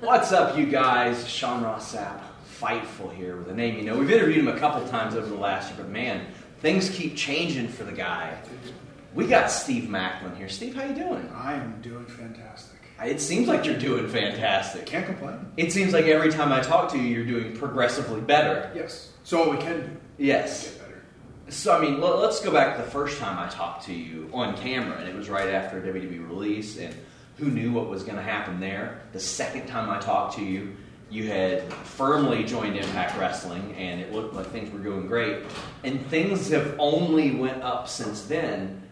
What's up, you guys? Sean Ross Sapp, Fightful here with a name you know. We've interviewed him a couple times over the last year, but man, things keep changing for the guy. We got Steve Maclin here. Steve, how you doing? I am doing fantastic. It seems like you're doing fantastic. Can't complain. It seems like every time I talk to you, you're doing progressively better. Yes. So we can do. Yes. Get better. So, I mean, let- let's go back to the first time I talked to you on camera, and it was right after WWE release, and who knew what was going to happen there? The second time I talked to you, you had firmly joined Impact Wrestling, and it looked like things were going great, and things have only went up since then.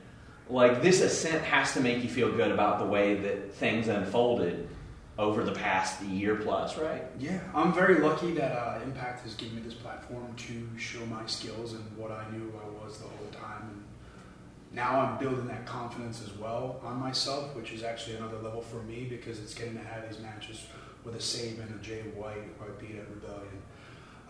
Like this ascent has to make you feel good about the way that things unfolded over the past year plus, right? Yeah, I'm very lucky that uh, Impact has given me this platform to show my skills and what I knew I was the whole now I'm building that confidence as well on myself, which is actually another level for me because it's getting to have these matches with a Sabin, a Jay White, who I beat at Rebellion,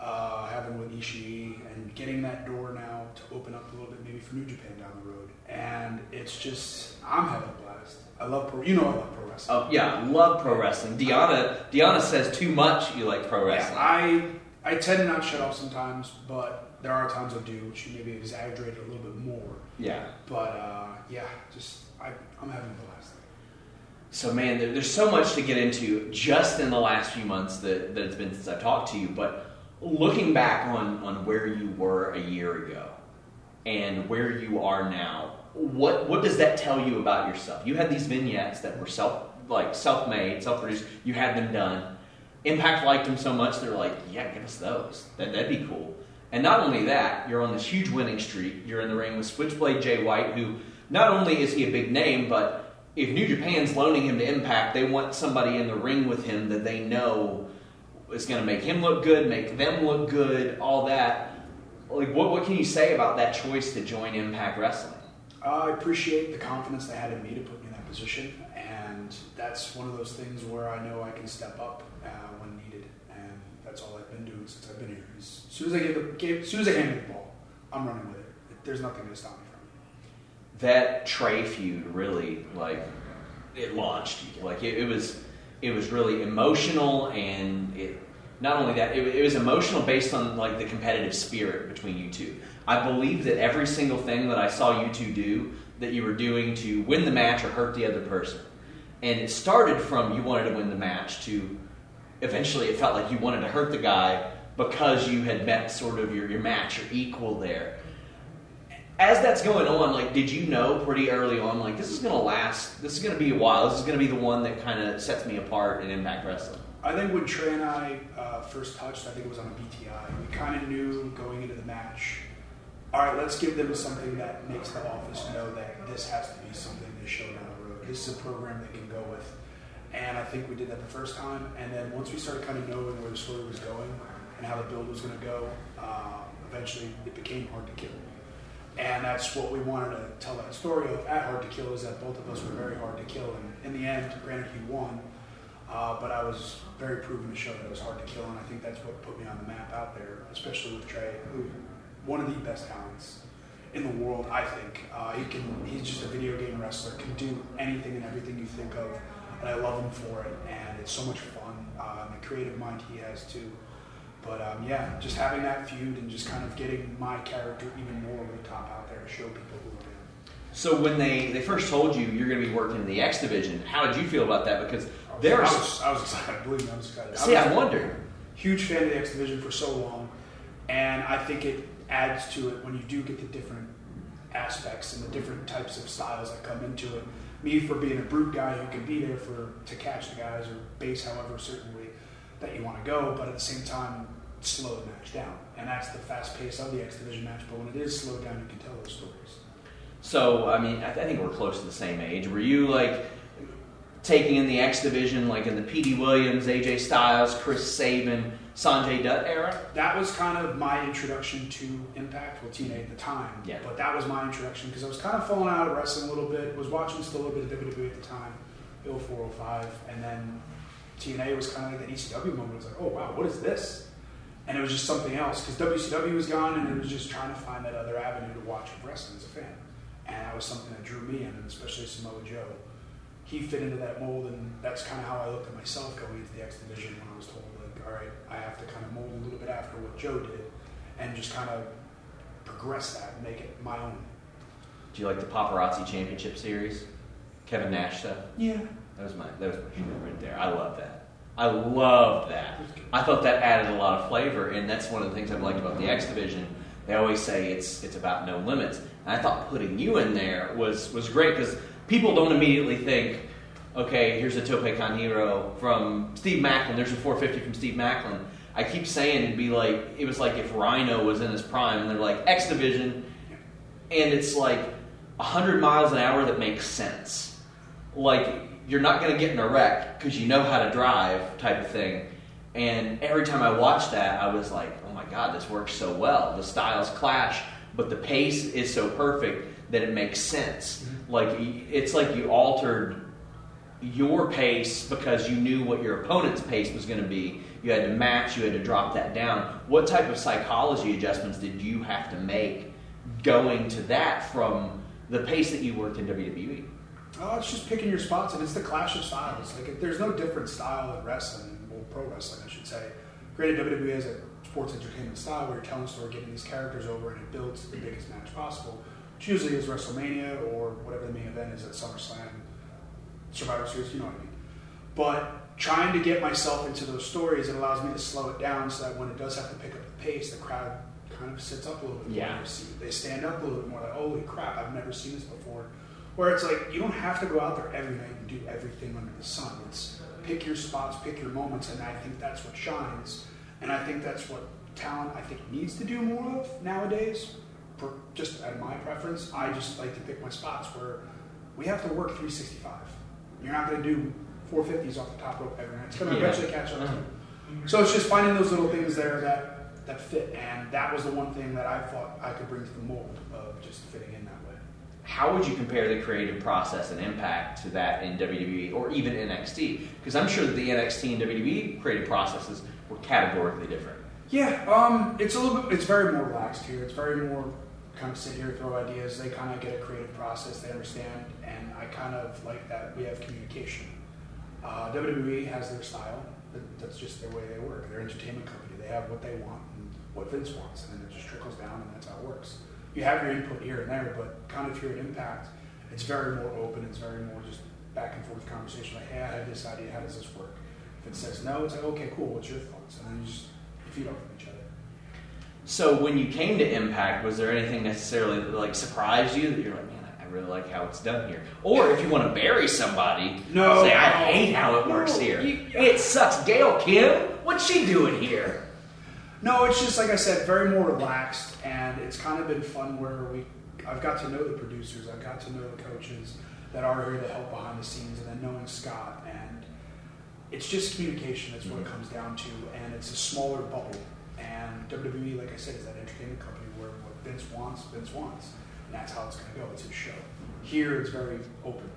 uh, having with Ishii, and getting that door now to open up a little bit maybe for New Japan down the road. And it's just, I'm having a blast. I love pro, you know I love pro wrestling. Oh yeah, I love pro wrestling. Deonna, Deonna says too much. You like pro wrestling. Yeah, I I tend to not shut off sometimes, but there are times I do, which maybe exaggerate it a little bit more. Yeah. But uh, yeah, just I, I'm having a blast. So man, there, there's so much to get into just in the last few months that, that it's been since I've talked to you. But looking back on on where you were a year ago and where you are now, what what does that tell you about yourself? You had these vignettes that were self like self made, self produced. You had them done. Impact liked them so much they're like, yeah, give us those. That that'd be cool. And not only that, you're on this huge winning streak. You're in the ring with Switchblade Jay White, who not only is he a big name, but if New Japan's loaning him to Impact, they want somebody in the ring with him that they know is going to make him look good, make them look good, all that. Like, what, what can you say about that choice to join Impact Wrestling? I appreciate the confidence they had in me to put me in that position, and that's one of those things where I know I can step up uh, when needed, that's all I've been doing since I've been here. As soon as I give, the, give as soon as I hand me the ball, I'm running with it. There's nothing going to stop me from it. That Trey feud really, like, it launched you. Like, it, it was, it was really emotional, and it. Not only that, it, it was emotional based on like the competitive spirit between you two. I believe that every single thing that I saw you two do, that you were doing to win the match or hurt the other person. And it started from you wanted to win the match to eventually it felt like you wanted to hurt the guy because you had met sort of your, your match, or equal there. As that's going on, like, did you know pretty early on, like, this is going to last, this is going to be a while, this is going to be the one that kind of sets me apart in Impact Wrestling? I think when Trey and I uh, first touched, I think it was on a BTI. We kind of knew going into the match. All right, let's give them something that makes the office know that this has to be something to show down the road. This is a program they can go with, and I think we did that the first time. And then once we started kind of knowing where the story was going and how the build was going to go, uh, eventually it became hard to kill. And that's what we wanted to tell that story of at Hard to Kill is that both of us were very hard to kill. And in the end, granted, he won, uh, but I was very proven to show that it was hard to kill, and I think that's what put me on the map out there, especially with Trey, who one of the best talents in the world. I think uh, he can. He's just a video game wrestler, can do anything and everything you think of, and I love him for it. And it's so much fun. Uh, the creative mind he has too. But um, yeah, just having that feud and just kind of getting my character even more over the top out there to show people who I am. So when they, they first told you you're going to be working in the X division, how did you feel about that? Because I was, there's I was, I was excited. Believe me, I was excited. see, I I was wondered. huge fan of the X Division for so long, and I think it adds to it when you do get the different aspects and the different types of styles that come into it. Me for being a brute guy who can be there for to catch the guys or base however certainly that you want to go, but at the same time slow the match down, and that's the fast pace of the X Division match. But when it is slowed down, you can tell those stories. So I mean, I, th- I think we're close to the same age. Were you like taking in the X division, like in the Petey Williams, A.J. Styles, Chris Sabin, Sanjay Dutt era? that was kind of my introduction to Impact, well, TNA at the time. Yeah. But that was my introduction because I was kind of falling out of wrestling a little bit. Was watching still a little bit of WWE at the time, Bill 405, and then TNA was kind of like that ECW moment. It was like, oh wow, what is this? And it was just something else because WCW was gone, and it was just trying to find that other avenue to watch wrestling as a fan. And that was something that drew me in, and especially Samoa Joe. He fit into that mold, and that's kind of how I looked at myself going into the X Division when I was told, all right, I have to kind of mold a little bit after what Joe did and just kind of progress that and make it my own. Do you like the Paparazzi Championship Series? Kevin Nash stuff? Yeah. That was my that was my shit right there. I love that. I love that. I thought that added a lot of flavor, and that's one of the things I've liked about the X Division. They always say it's it's about no limits, and I thought putting you in there was was great because people don't immediately think, okay, here's a Tope Con Hilo from Steve Maclin. There's a 450 from Steve Maclin. I keep saying it'd be like it was like if Rhino was in his prime, and they're like X Division, and it's like 100 miles an hour that makes sense. Like you're not going to get in a wreck because you know how to drive, type of thing. And every time I watched that, I was like, oh my god, this works so well. The styles clash, but the pace is so perfect that it makes sense. Mm-hmm. Like it's like you altered your pace because you knew what your opponent's pace was going to be. You had to match, you had to drop that down. What type of psychology adjustments did you have to make going to that from the pace that you worked in WWE? Oh, it's just picking your spots, and it's the clash of styles. Like, there's no different style in wrestling, well, pro wrestling, I should say. Granted, WWE has a sports entertainment style where you're telling a story, getting these characters over, and it builds the biggest match possible, which usually is WrestleMania or whatever the main event is at SummerSlam, Survivor Series, you know what I mean. But trying to get myself into those stories, it allows me to slow it down so that when it does have to pick up the pace, the crowd kind of sits up a little bit Yeah. more. They stand up a little bit more, like, holy crap, I've never seen this before. Where it's like, you don't have to go out there every night and do everything under the sun. It's pick your spots, pick your moments, and I think that's what shines. And I think that's what talent, I think, needs to do more of nowadays. For just at my preference, I just like to pick my spots where we have to work 365. You're not going to do 450s off the top rope every night. It's going to Yeah. eventually catch up to you. So it's just finding those little things there that, that fit. And that was the one thing that I thought I could bring to the mold of just fitting in that way. How would you compare the creative process and impact to that in WWE or even NXT? Because I'm sure that the NXT and WWE creative processes were categorically different. Yeah, um, it's a little bit. It's very more relaxed here. It's very more kind of sit here, throw ideas. They kind of get a creative process. They understand, and I kind of like that we have communication. Uh, WWE has their style. That's just their way they work. They're an entertainment company. They have what they want and what Vince wants, and then it just trickles down, and that's how it works. You have your input here and there, but kind of here at Impact, it's very more open. It's very more just back and forth conversation. Like, hey, I have this idea. How does this work? If it says no, it's like, okay, cool. What's your thoughts? And then you just feed off of each other. So when you came to Impact, was there anything necessarily that like surprised you that you're like, man, I really like how it's done here? Or if you want to bury somebody, No, say, I hate how it works No, here. you- it sucks. Gail Kim, what's she doing here? No, it's just like I said, very more relaxed, and it's kind of been fun where we. I've got to know the producers, I've got to know the coaches that are here to help behind the scenes, and then knowing Scott, and it's just communication. That's what it mm-hmm. comes down to, and it's a smaller bubble. WWE, like I said, is that entertainment company where what Vince wants, Vince wants, and that's how it's going to go. It's his show. Here, it's very open.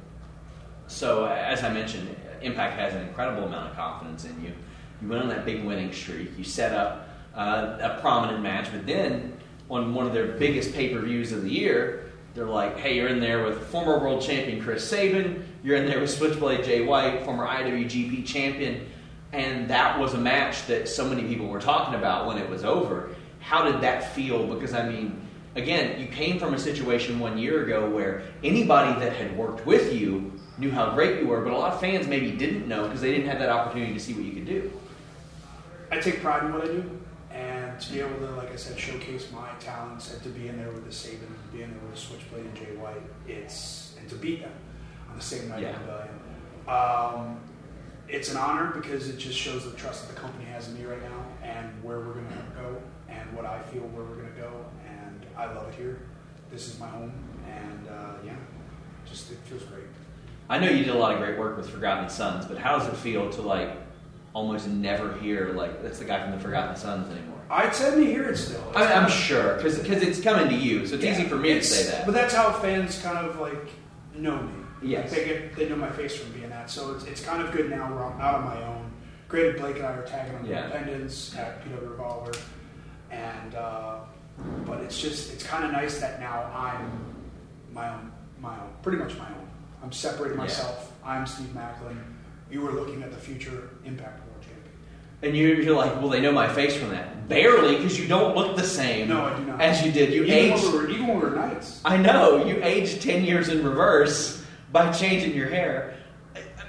So, as I mentioned, Impact has an incredible amount of confidence in you. You went on that big winning streak. You set up uh, a prominent match, but then on one of their biggest pay per views of the year, they're like, hey, you're in there with former world champion Chris Sabin, you're in there with Switchblade Jay White, former IWGP champion, and that was a match that so many people were talking about when it was over. How did that feel? Because, I mean, again, you came from a situation one year ago where anybody that had worked with you knew how great you were, but a lot of fans maybe didn't know because they didn't have that opportunity to see what you could do. I take pride in what I do, and to be able to, like I said, showcase my talents and to be in there with the Sabin, to be in there with the Switchblade and Jay White, it's and to beat them on the same night Yeah. Um, it's an honor because it just shows the trust that the company has in me right now and where we're going to go and what I feel where we're going to go. And I love it here. This is my home, and uh, yeah, just it feels great. I know you did a lot of great work with Forgotten Sons, but how does it feel to like almost never hear like that's the guy from the Forgotten Sons anymore? I'd send me here it still. I, I'm sure because it's coming to you, so it's Yeah, easy for me to say that. But that's how fans kind of like know me. Yes. Like, they get they know my face from being that. So it's, it's kind of good now where I'm out on my own. Granted, Blake and I are tagging on Yeah. Independence at PW Revolver, and uh, but it's just it's kind of nice that now I'm my own my own pretty much my own. I'm separating Yeah. myself. I'm Steve Maclin. You were looking at the future Impact World Champion. And you're, you're like, well, they know my face from that. Barely, because you don't look the same No, I do not. as you did. You even aged. when we were even when we were knights. I know you aged ten years in reverse by changing your hair.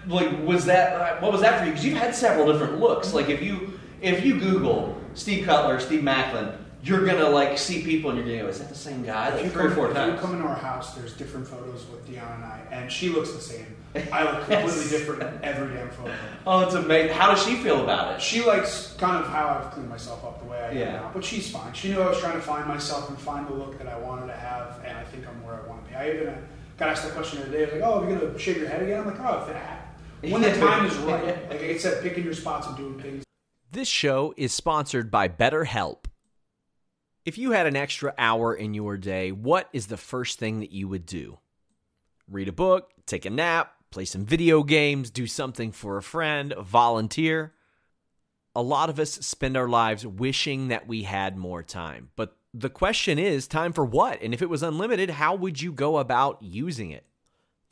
Like, was that what was that for you? Because you've had several different looks. Like, if you if you Google Steve Cutler, Steve Maclin, you're gonna like see people and you're gonna go, is that the same guy? If Like you, three or come, four if you come into our house, there's different photos with Deonna and I, and she looks the same. I look completely different in every damn photo. Oh, it's amazing. How does she feel about it? She likes kind of how I've cleaned myself up the way I am Yeah. now, but she's fine. She knew I was trying to find myself and find the look that I wanted to have, and I think I'm where I want to be. I even got asked that question the other day. I was like, oh, are you gonna shave your head again? I'm like, oh, if it happened. When the time is right. Like I said, picking your spots and doing things. This show is sponsored by BetterHelp. If you had an extra hour in your day, what is the first thing that you would do? Read a book, take a nap, play some video games, do something for a friend, volunteer. A lot of us spend our lives wishing that we had more time. But the question is time for what? And if it was unlimited, how would you go about using it?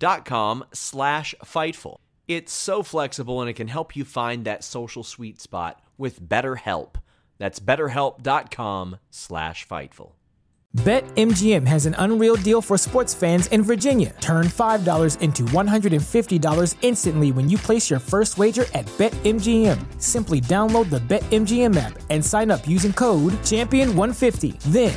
dot com slash fightful. It's so flexible and it can help you find that social sweet spot with BetterHelp. That's betterhelp.com slash fightful. BetMGM has an unreal deal for sports fans in Virginia. Turn $5 into $150 instantly when you place your first wager at BetMGM. Simply download the BetMGM app and sign up using code Champion150. Then,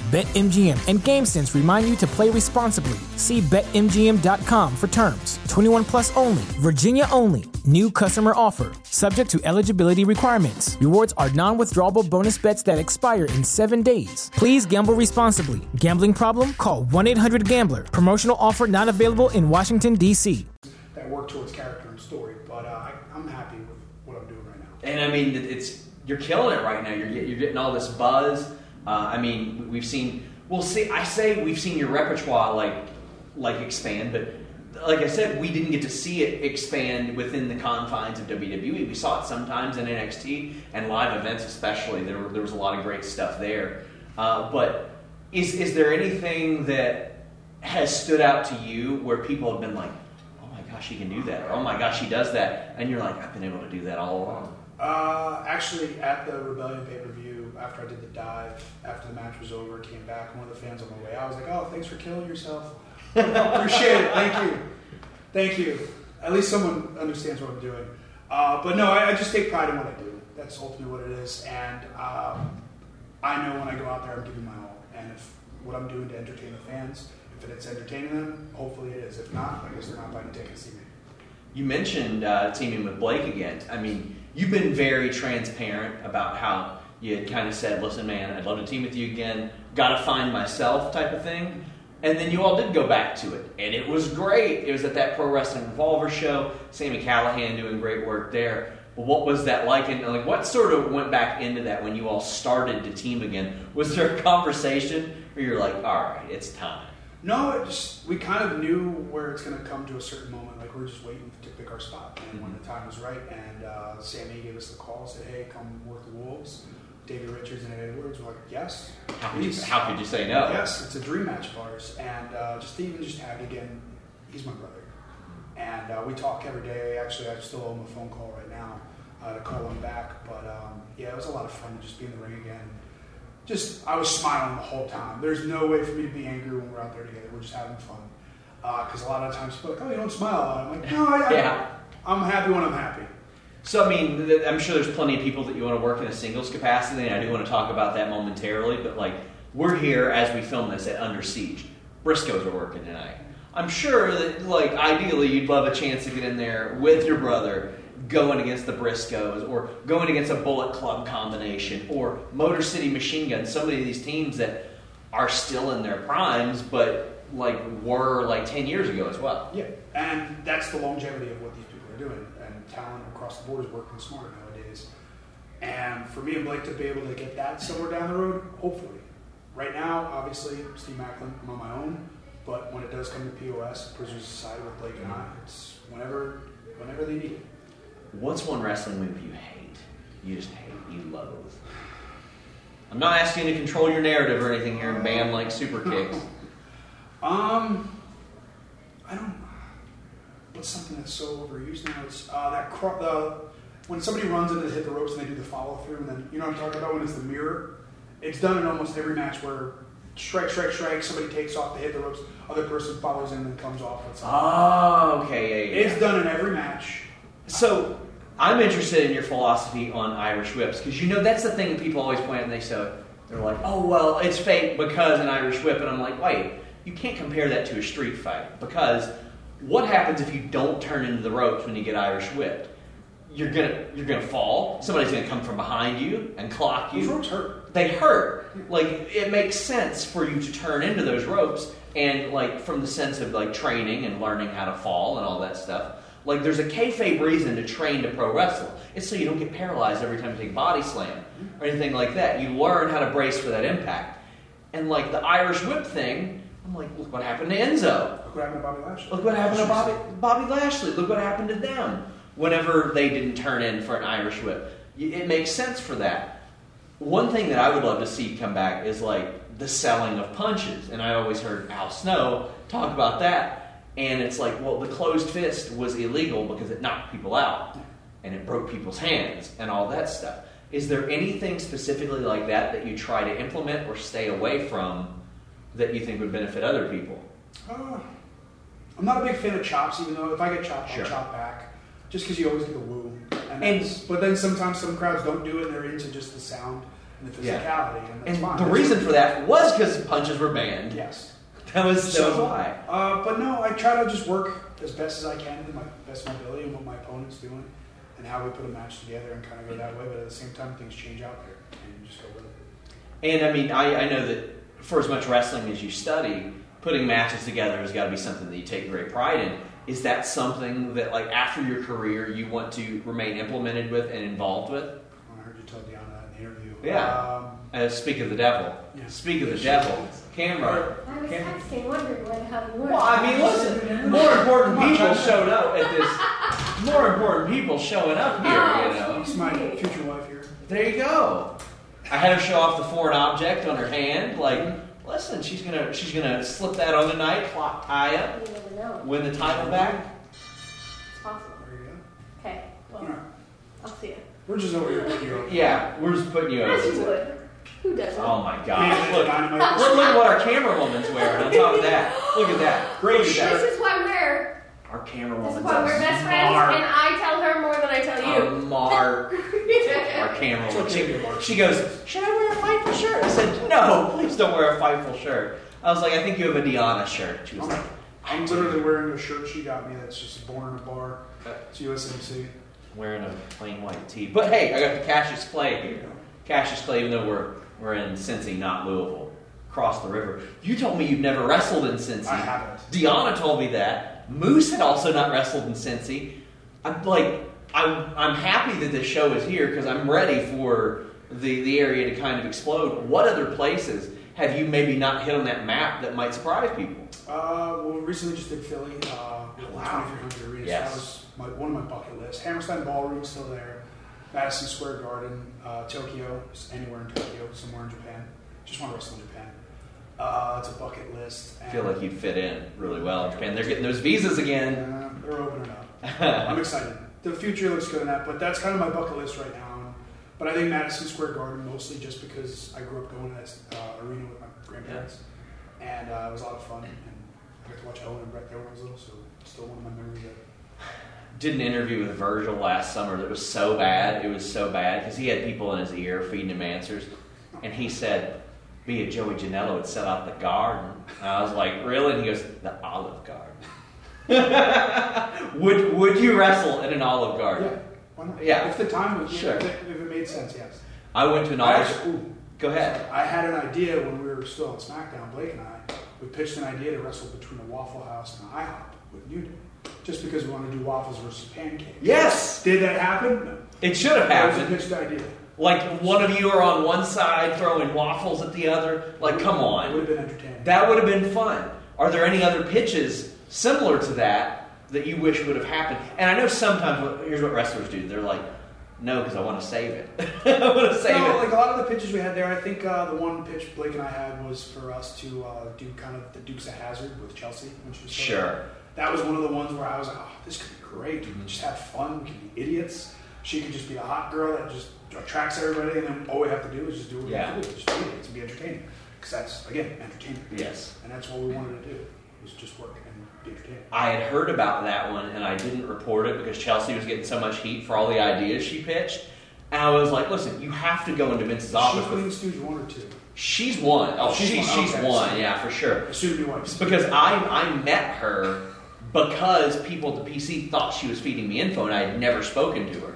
BetMGM and GameSense remind you to play responsibly. See BetMGM.com for terms. 21 plus only, Virginia only. New customer offer. Subject to eligibility requirements. Rewards are non withdrawable bonus bets that expire in seven days. Please gamble responsibly. Gambling problem? Call 1 800 Gambler. Promotional offer not available in Washington, D.C. that work towards character and story. But uh, I, I'm happy with what I'm doing right now. And I mean, it's you're killing it right now. You're you're getting all this buzz. Uh, I mean, we've seen. We'll see. I say we've seen your repertoire like like expand, but like I said, we didn't get to see it expand within the confines of WWE. We saw it sometimes in NXT and live events, especially. There, there was a lot of great stuff there. Uh, but is is there anything that has stood out to you where people have been like, "Oh my gosh, he can do that," or "Oh my gosh, he does that," and you're like, "I've been able to do that all along." Uh, actually, at the Rebellion pay per view, after I did the dive, after the match was over, came back. One of the fans on the way out was like, "Oh, thanks for killing yourself. Appreciate it. Thank you, thank you. At least someone understands what I'm doing." Uh, but no, I, I just take pride in what I do. That's ultimately what it is, and um, I know when I go out there, I'm giving my all. And if what I'm doing to entertain the fans, if it's entertaining them, hopefully it is. If not, I guess they're not buying a ticket to see me. You mentioned uh, teaming with Blake again. I mean, you've been very transparent about how you had kind of said, "Listen, man, I'd love to team with you again. Got to find myself," type of thing. And then you all did go back to it, and it was great. It was at that Pro Wrestling Revolver show. Sami Callihan doing great work there. But what was that like? And like, what sort of went back into that when you all started to team again? Was there a conversation where you're like, "All right, it's time"? No, it just we kind of knew where it's going to come to a certain moment. Like we are just waiting to pick our spot, and when the time was right, and uh, Sammy gave us the call, said, "Hey, come work the Wolves." David Richards and Ed Edwards. We're like, yes. How could you, how could you say no? Yes, it's a dream match of ours, and uh, just to even just have it again. He's my brother, and uh, we talk every day. Actually, I still owe him a phone call right now uh, to call him back. But um, yeah, it was a lot of fun to just be in the ring again. Just I was smiling the whole time. There's no way for me to be angry when we're out there together. We're just having fun. Because a lot of times people are like, oh, you don't smile. I'm like, no, I, I, Yeah. I'm happy when I'm happy. So I mean, I'm sure there's plenty of people that you want to work in a singles capacity, and I do want to talk about that momentarily. But like, we're here as we film this at Under Siege. Briscoes are working tonight. I'm sure that like ideally you'd love a chance to get in there with your brother, going against the Briscoes, or going against a Bullet Club combination, or Motor City Machine Gun. some of these teams that are still in their primes, but like were like 10 years ago as well. Yeah, and that's the longevity of what these people are doing. Talent across the board is working smarter nowadays. And for me and Blake to be able to get that somewhere down the road, hopefully. Right now, obviously, Steve Maclin, I'm on my own. But when it does come to POS, Prisoners Society with Blake and I, it's whenever, whenever they need it. What's one wrestling move you hate? You just hate, you loathe. I'm not asking you to control your narrative or anything here and ban like super kicks. Um, I don't. What's something that's so overused now? It's uh, that cro- the when somebody runs into the hit the ropes and they do the follow through, and then you know what I'm talking about when it's the mirror. It's done in almost every match where strike, strike, strike. Somebody takes off, they hit the ropes. Other person follows in and then comes off with something. Oh, okay, yeah, yeah. It's done in every match. So I'm interested in your philosophy on Irish whips because you know that's the thing that people always point out and they say they're like, oh well, it's fake because an Irish whip, and I'm like, wait, you can't compare that to a street fight because what happens if you don't turn into the ropes when you get Irish whipped? You're gonna you're gonna fall. Somebody's gonna come from behind you and clock Those you. ropes hurt. They hurt. Like it makes sense for you to turn into those ropes, and like from the sense of like training and learning how to fall and all that stuff. Like there's a kayfabe reason to train to pro wrestle. It's so you don't get paralyzed every time you take body slam or anything like that. You learn how to brace for that impact. And like the Irish whip thing, I'm like, look what happened to Enzo. Look what happened to Bobby Lashley. Look what happened to Bobby, Bobby Lashley. Look what happened to them whenever they didn't turn in for an Irish whip. It makes sense for that. One thing that I would love to see come back is like the selling of punches. And I always heard Al Snow talk about that. And it's like, well, the closed fist was illegal because it knocked people out and it broke people's hands and all that stuff. Is there anything specifically like that that you try to implement or stay away from that you think would benefit other people? Uh, I'm not a big fan of chops, even though if I get chopped, Sure. I'll chop back. Just because you always get the woo. And, And- but then sometimes some crowds don't do it and they're into just the sound and the Yeah. physicality. And, that's And fine. the That's reason for that was because punches were banned. Yes. That was, that was So, why. Uh, but no, I try to just work as best as I can to my best of my ability and what my opponent's doing and how we put a match together and kind of go that way. But at the same time, things change out there and you just go with it. And I mean, I, I know that for as much wrestling as you study, putting matches together has got to be something that you take great pride in. Is that something that, like, after your career, you want to remain implemented with and involved with? I heard you tell Deonna that in the interview. Yeah. Um, Uh, speak of the devil. Yeah. Speak of the devil. Camera. I was Camera. texting, wondering what, how you were. Well, I mean, listen. More important people showed up at this. More important people showing up here. You know. It's my future wife here. There you go. I had her show off the foreign object on her hand. Like, listen, she's gonna she's gonna slip that on tonight, clock tie up, You never know. win the title back. It's possible. There you go. Okay, All well, right. I'll see you. We're just over here putting you over. Yeah, we're just putting you As you over. would. Who doesn't? Oh my Man, gosh! Look, look, look at what our camera woman's wearing. On top of that, look at that. Great Look at that. This is why we're, Our camera this is woman's why we're a best friends, and I tell her more than I tell A you. mark. Our camera woman. okay to be a mark. She, she goes, "Should I wear a fightful shirt?" I said, "No, please don't wear a fightful shirt." I was like, "I think you have a Deonna shirt." She was like, I'm literally wearing a shirt she got me that's just born in a bar. It's USMC. wearing a plain white tee. But hey, I got the Cassius Clay here. Cassius Clay, even though we're we're in Cincy, not Louisville, across the river. You told me you've never wrestled in Cincy. I haven't. Deonna told me that. Moose had also not wrestled in Cincy. I'm like, I'm I'm happy that this show is here because I'm ready for the the area to kind of explode. What other places have you maybe not hit on that map that might surprise people? Uh, well, recently just did Philly. Uh, Wow. 2300 Arena. Yes. So that was my, one of my bucket lists. Hammerstein Ballroom is still there. Madison Square Garden, uh, Tokyo, anywhere in Tokyo, somewhere in Japan. Just want to wrestle in Japan. Uh, it's a bucket list. I feel like you'd fit in really well in Japan. They're getting those visas again. Uh, they're opening up. I'm excited. The future looks good in that, but that's kind of my bucket list right now. But I think Madison Square Garden mostly just because I grew up going to that uh, arena with my grandparents, and uh, it was a lot of fun. And I got to watch Owen and Bret there when I was little, so it's still one of my memories. That did an interview with Virgil last summer that was so bad. It was so bad because he had people in his ear feeding him answers, and he said, "Be a Joey Janela would sell out the garden." And I was like, "Really?" And he goes, "The Olive Garden." would Would you wrestle in an Olive Garden? Yeah, why not? Yeah. If the time was Sure. if, it, if it made sense, yes. I went to an I Olive. actually- ooh, Go ahead. I had an idea when we were still on SmackDown. Blake and I, we pitched an idea to wrestle between a Waffle House and an IHOP with New Day, just because we wanted to do waffles versus pancakes. Yes, Did that happen? No. it should have happened. That was a pitched idea. Like one of you are on one side throwing waffles at the other. Like, come It would on. have been entertaining. That would have been fun. Are there any other pitches similar to that that you wish would have happened? And I know sometimes, here's what wrestlers do. They're like, no, because I want to save it. I want to save no, it. like a lot of the pitches we had there, I think uh, the one pitch Blake and I had was for us to uh, do kind of the Dukes of Hazzard with Chelsea when she was still there. Sure. That was one of the ones where I was like, oh, this could be great. We could just have fun. We can be idiots. She could just be the hot girl that just attracts everybody, and then all we have to do is just do what Yeah. we to do. Just be idiots and be entertaining. Because that's, again, entertainment. Yes. And that's what we wanted to do, was just work and be entertaining. I had heard about that one and I didn't report it because Chelsea was getting so much heat for all the ideas she pitched. And I was like, listen, you have to go into Vince's office. She's with- Stooge one or two. She's one. Oh, She's she's, one. she's Okay. one. Yeah, for sure. Soon to be wife. Because I, I met her because people at the PC thought she was feeding me info and I had never spoken to her.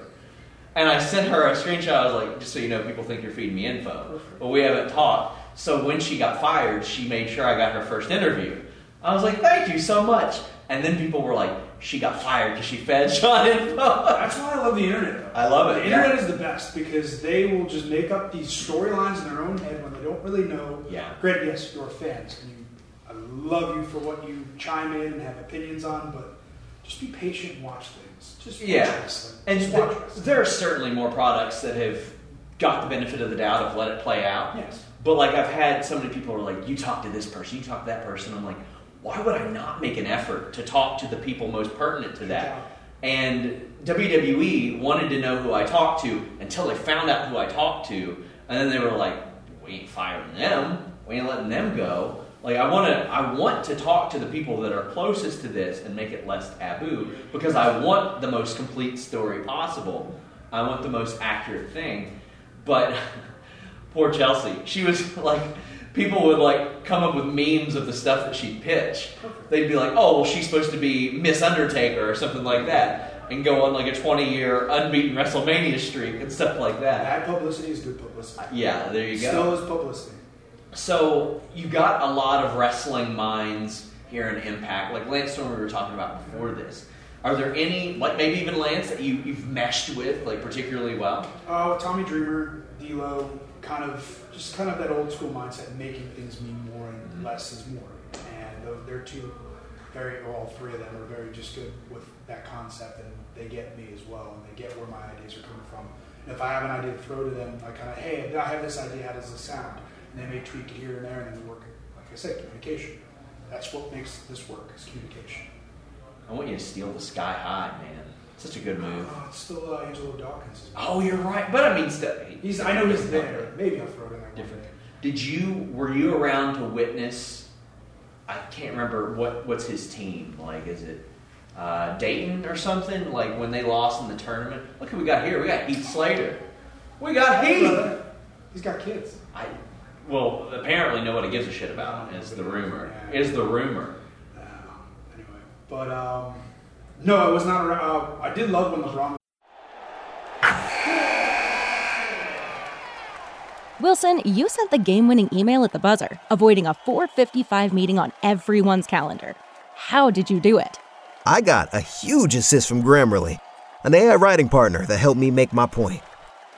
And I sent her a screenshot. I was like, just so you know, people think you're feeding me info. But we haven't talked. So when she got fired, she made sure I got her first interview. I was like, thank you so much. And then people were like, she got fired because she fed Sean info. That's why I love the internet. Though. I love it, The yeah. internet is the best because they will just make up these storylines in their own head when they don't really know. Yeah. Great, yes, you're fans, and you, I love you for what you chime in and have opinions on, but just be patient and watch things. Just watch Yeah. wrestling. And just watch wrestling. there are certainly more products that have got the benefit of the doubt of let it play out. Yes. But like I've had so many people who are like, you talk to this person, you talk to that person. I'm like, why would I not make an effort to talk to the people most pertinent to that? And WWE wanted to know who I talked to until they found out who I talked to, and then they were like, we ain't firing them, we ain't letting them go. Like I want to, I want to talk to the people that are closest to this and make it less taboo because I want the most complete story possible. I want the most accurate thing. But poor Chelsea, she was like, people would like come up with memes of the stuff that she'd pitch. They'd be like, oh, well, she's supposed to be Miss Undertaker or something like that, and go on like a 20 year unbeaten WrestleMania streak and stuff like that. Bad publicity is good publicity. Yeah, there you go. Still is publicity. So you got a lot of wrestling minds here in Impact, like Lance Storm we were talking about before this. Are there any, like maybe even Lance, that you, you've meshed with like particularly well? Uh, Tommy Dreamer, D'Lo, kind of just kind of that old school mindset, making things mean more and less is more. And they're two very, all three of them are very just good with that concept, and they get me as well, and they get where my ideas are coming from. And if I have an idea to throw to them, I kind of, hey, I have this idea. How does this sound? And they may tweak it here and there, and then we work. Like I said, communication. That's what makes this work is communication. I want you to steal the sky high, man. Such a good move. Oh, it's still uh, Angelo Dawkins. Oh, you're right. But I mean, He's. I know he's there. Maybe I'll throw it in there. Different. Did you were you around to witness? I can't remember what what's his team like. Is it uh, Dayton or something? Like when they lost in the tournament. Look who we got here. We got Heath Slater. We got Heath. He's got kids. I well apparently nobody gives a shit about him. Is the rumor? Is the rumor? Um, anyway, but um, no, it was not around. Uh, I did love when LeBron. Wilson, you sent the game winning email at the buzzer, avoiding a 455 meeting on everyone's calendar. How did you do it? I got a huge assist from Grammarly, an AI writing partner that helped me make my point.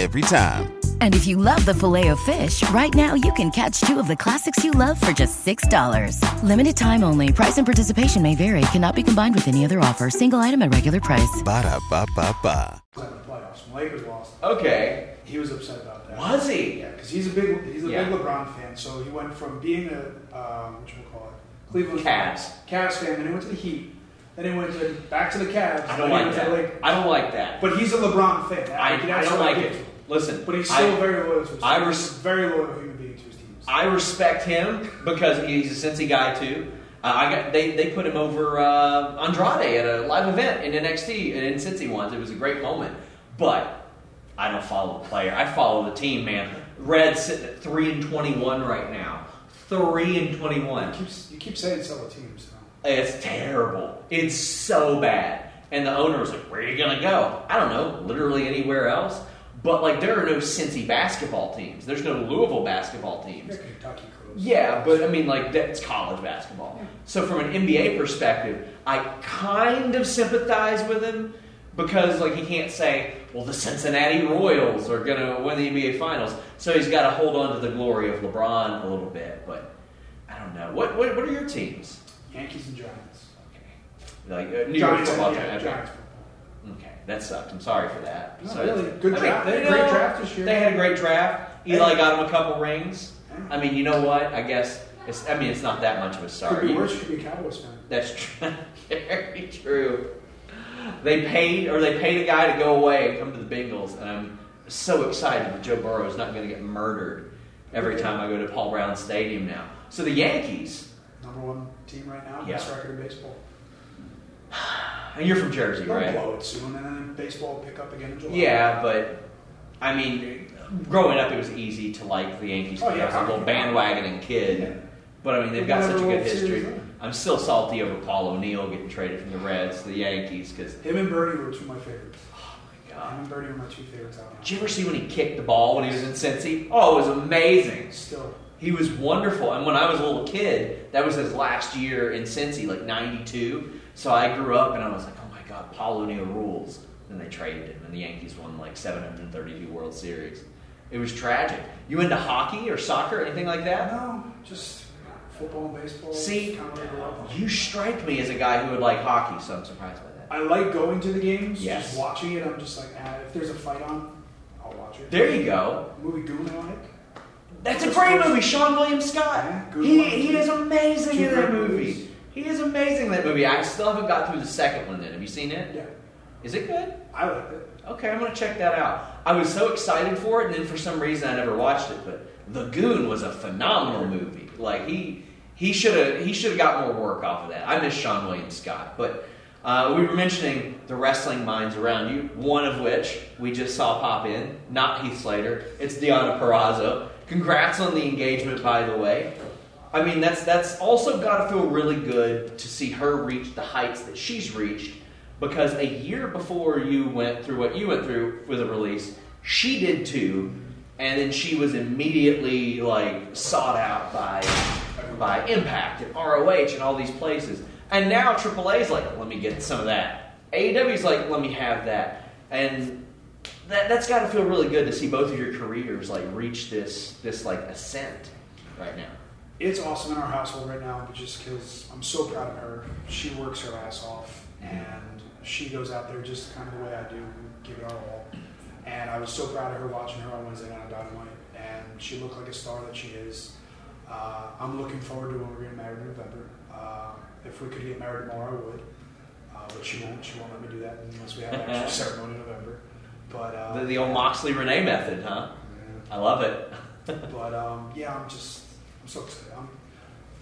Every time. And if you love the filet of fish, right now you can catch two of the classics you love for just $6. Limited time only. Price and participation may vary. Cannot be combined with any other offer. Single item at regular price. Ba da ba ba ba. the playoffs. Lakers lost. Okay. He was upset about that. Was he? Yeah, because he's a big he's a Yeah. big LeBron fan. So he went from being a um, what you call it, Cleveland Cavs. Cavs fan, then he went to the Heat, then he went to back to the Cavs. I don't like went to the that. I don't like that. But he's a LeBron fan. I, That's I don't like give it. Listen, But he's still I, very loyal to his I team. res- He's very loyal human being to his teams. I respect him because he's a Cincy guy too. Uh, I got they, they put him over uh, Andrade at a live event in NXT and in Cincy once. It was a great moment, but I don't follow the player. I follow the team, man. Red's sitting at three and twenty one right now. Three and twenty one. You keep, you keep saying sell the teams. So. It's terrible. It's so bad. And the owner was like, Where are you going to go? I don't know, literally anywhere else. But, like, there are no Cincy basketball teams. There's no Louisville basketball teams. Yeah, Kentucky. Yeah, but I mean, like, that's college basketball. So, from an NBA perspective, I kind of sympathize with him because, like, he can't say, Well, the Cincinnati Royals are going to win the NBA Finals. So, he's got to hold on to the glory of LeBron a little bit. But I don't know. What, what, what are your teams? Yankees and Giants. Okay. Like uh, New York Giants, football yeah. Giants. Okay, that sucked. I'm sorry for that. No, So- really, good I draft. They had a great know, draft this year. They had a great draft. Eli got him a couple rings. I mean, you know what? I guess it's. I mean, it's not that much of a sorry. Could be worse. Could be a Cowboys fan. That's true. very true. They paid, or they paid a guy to go away and come to the Bengals, and I'm so excited that Joe Burrow is not going to get murdered every time I go to Paul Brown Stadium now. So the Yankees, Number one team right now. Yeah. Best record in baseball. and you're from Jersey, They'll right? blow it soon, and then baseball will pick up again in July. Yeah, but I mean, growing up, it was easy to like the Yankees Oh, because yeah, I was a little how can you not? bandwagoning kid. Yeah. But I mean, they've got such a good World history. I'm still salty over Paul O'Neill getting traded from the Reds to the Yankees because, Him and Bernie were two of my favorites. oh my god. Him god. and Bernie were my two favorites out now. Did you ever see when he kicked the ball when he was in Cincy? Oh, it was amazing. Still. He was wonderful. And when I was a little kid, that was his last year in Cincy, like 92. So I grew up and I was like, oh my God, Paul O'Neill rules. Then they traded him, and the Yankees won like 732 World Series. It was tragic. You into hockey or soccer, anything like that? No, just football and baseball. See, kind of what I grew up on. You strike me as a guy who would like hockey, so I'm surprised by that. I like going to the games. Yes. Just watching it, I'm just like, ah, if there's a fight on, I'll watch it. There you go. Movie Goon, like. That's a great movie, Seann William Scott. Yeah, he, he is amazing Two in that movie. movies. He is amazing in that movie. I still haven't got through the second one. Then have you seen it? Yeah, Is it good? I liked it. Okay, I'm gonna check that out. I was so excited for it, and then for some reason I never watched it. But The Goon was a phenomenal movie. Like he he should have he should have got more work off of that. I miss Seann William Scott, but. Uh, we were mentioning the wrestling minds around you, one of which we just saw pop in, not Heath Slater. It's Deonna Purrazzo. Congrats on the engagement, by the way. I mean, that's that's also got to feel really good to see her reach the heights that she's reached. Because a year before you went through what you went through with a release, she did too, and then she was immediately like sought out by by Impact and ROH and all these places. And now AAA's like, let me get some of that. AEW's like, let me have that. And that that's got to feel really good to see both of your careers like reach this this like ascent right now. It's awesome in our household right now, but just because I'm so proud of her. She works her ass off, and she goes out there just kind of the way I do, give it our all. And I was so proud of her watching her on Wednesday night on Dynamite, and she looked like a star that she is. Uh, I'm looking forward to when we're getting married in November. Uh, if we could get married tomorrow, I would. uh, but she won't. She won't let me do that unless we have an actual ceremony in November. But uh, The, the old Moxley Renee method, huh? I love it. but um, yeah, I'm just I'm so excited. I'm,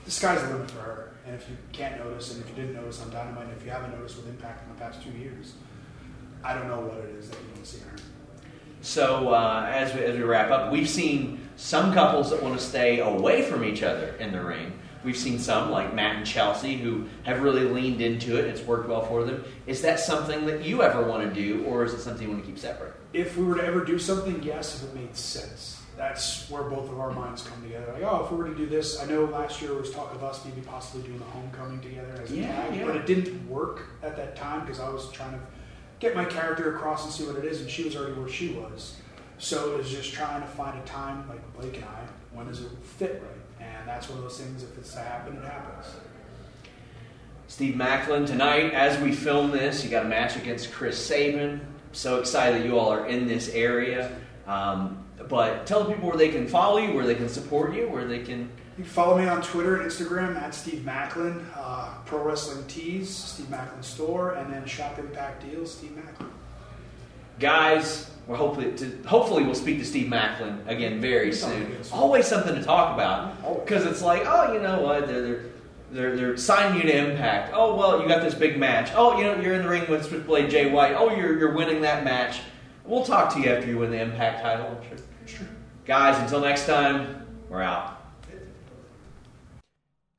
the sky's the limit for her. And if you can't notice, and if you didn't notice on Dynamite, and if you haven't noticed with Impact in the past two years, I don't know what it is that you don't see her. So uh, as, we, as we wrap up, we've seen some couples that want to stay away from each other in the ring. We've seen some like Matt and Chelsea who have really leaned into it. It's worked well for them. Is that something that you ever want to do, or is it something you want to keep separate? If we were to ever do something, yes, if it made sense. That's where both of our minds come together. Like, oh, if we were to do this, I know last year was talk of us maybe possibly doing the homecoming together as a Yeah, tag, yeah. but it didn't work at that time because I was trying to get my character across and see what it is, and she was already where she was. So it was just trying to find a time, like Blake and I, when does it fit right? And that's one of those things. If it's to happen, it happens. Steve Maclin, tonight, as we film this, you got a match against Chris Sabin. So excited that you all are in this area. Um, but tell the people where they can follow you, where they can support you, where they can. You can follow me on Twitter and Instagram at Steve Maclin, uh, Pro Wrestling Tees, Steve Maclin Store, and then Shop Impact Deals, Steve Maclin. Guys, well, hopefully, to, hopefully we'll speak to Steve Maclin again very soon. Always something to talk about because it's like, oh, you know what? They're, they're they're they're signing you to Impact. Oh well, you got this big match. Oh, you know you're in the ring with Switchblade Jay White. Oh, you're you're winning that match. We'll talk to you after you win the Impact title. I'm sure. Sure. Guys, until next time, we're out.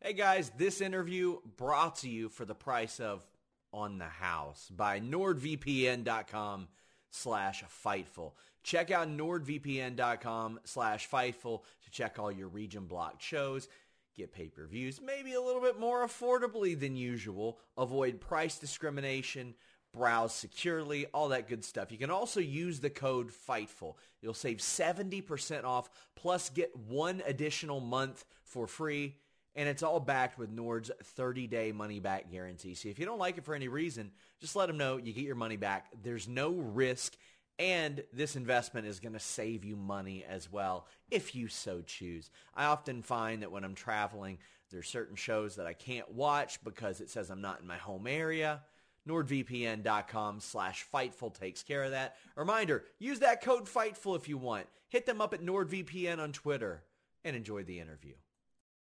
Hey guys, this interview brought to you for the price of On the House by NordVPN.com slash Fightful. Check out NordVPN.com slash Fightful to check all your region blocked shows, get pay-per-views, maybe a little bit more affordably than usual, avoid price discrimination, browse securely, all that good stuff. You can also use the code FIGHTFUL. You'll save 70% off, plus get one additional month for free. And it's all backed with Nord's 30-day money-back guarantee. So if you don't like it for any reason, just let them know you get your money back. There's no risk. And this investment is going to save you money as well if you so choose. I often find that when I'm traveling, there's certain shows that I can't watch because it says I'm not in my home area. NordVPN.com slash Fightful takes care of that. Reminder, use that code Fightful if you want. Hit them up at NordVPN on Twitter and enjoy the interview.